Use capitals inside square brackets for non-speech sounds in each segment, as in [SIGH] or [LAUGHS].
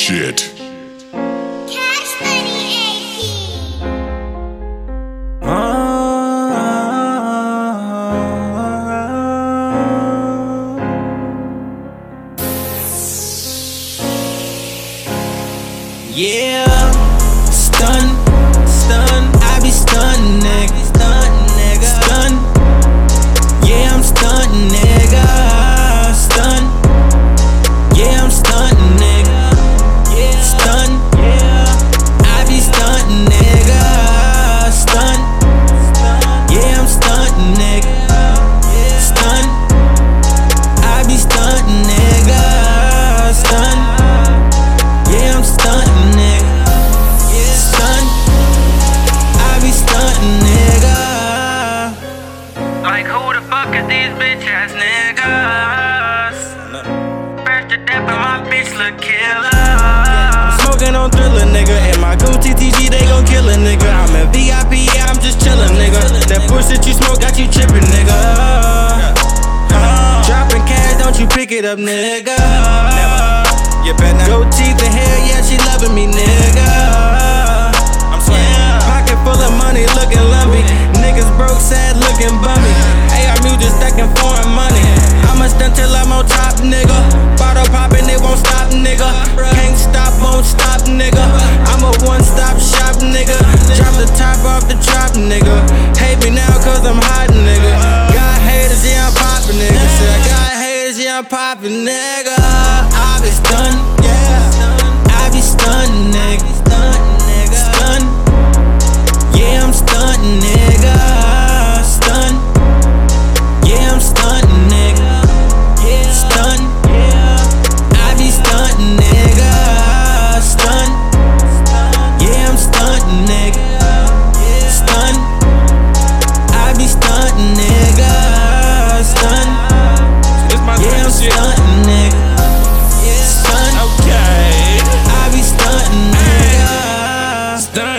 shit. Cash Money AP. Yeah, stun, stun, I be stun, Smoking on thriller, nigga. And my Gucci TG, they gon' kill a nigga. I'm in VIP, yeah, I'm just chillin', nigga. That push that you smoke got you trippin', nigga. Uh, dropping cash, don't you pick it up, nigga. You better not. Gold teeth and hair, yeah, she loving me, nigga. I'm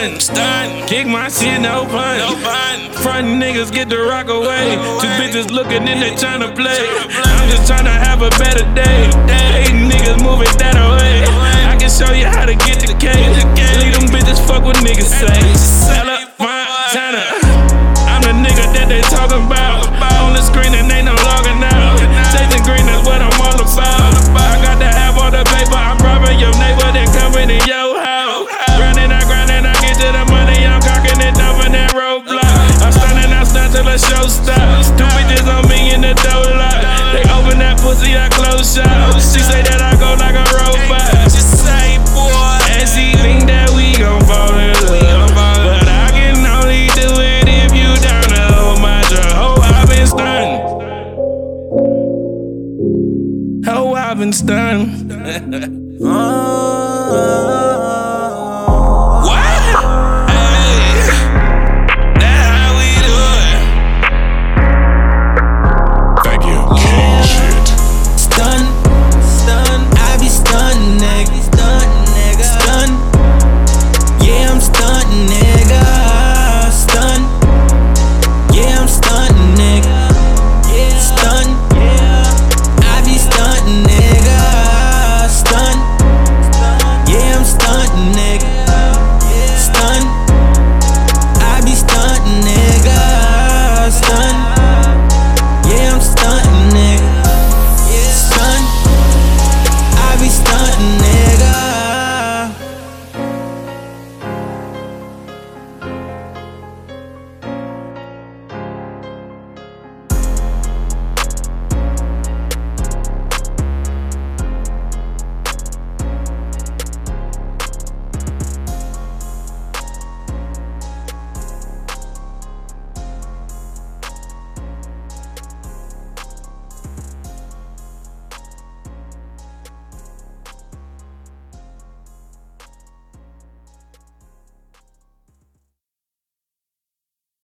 nigga. Stun, stun, kick my shit, no fun. No fun. Front niggas get the rock away. Two bitches looking in they tryna play. I'm just trying to have a better day. Eight niggas moving that away. I can show you how to get the cake. Leave them bitches fuck what niggas say. Ella Montana. I'm the nigga that they talking about. On the screen and they no till the. Two bitches on me in the door lock. They open that pussy, I close shop. She say that I go like a robot. She say, boy. And she think that we gon' fall in love. But I can only do it if you down to hold my jaw. Oh, I've been stunned. Oh, I've been stunned. [LAUGHS] Uh,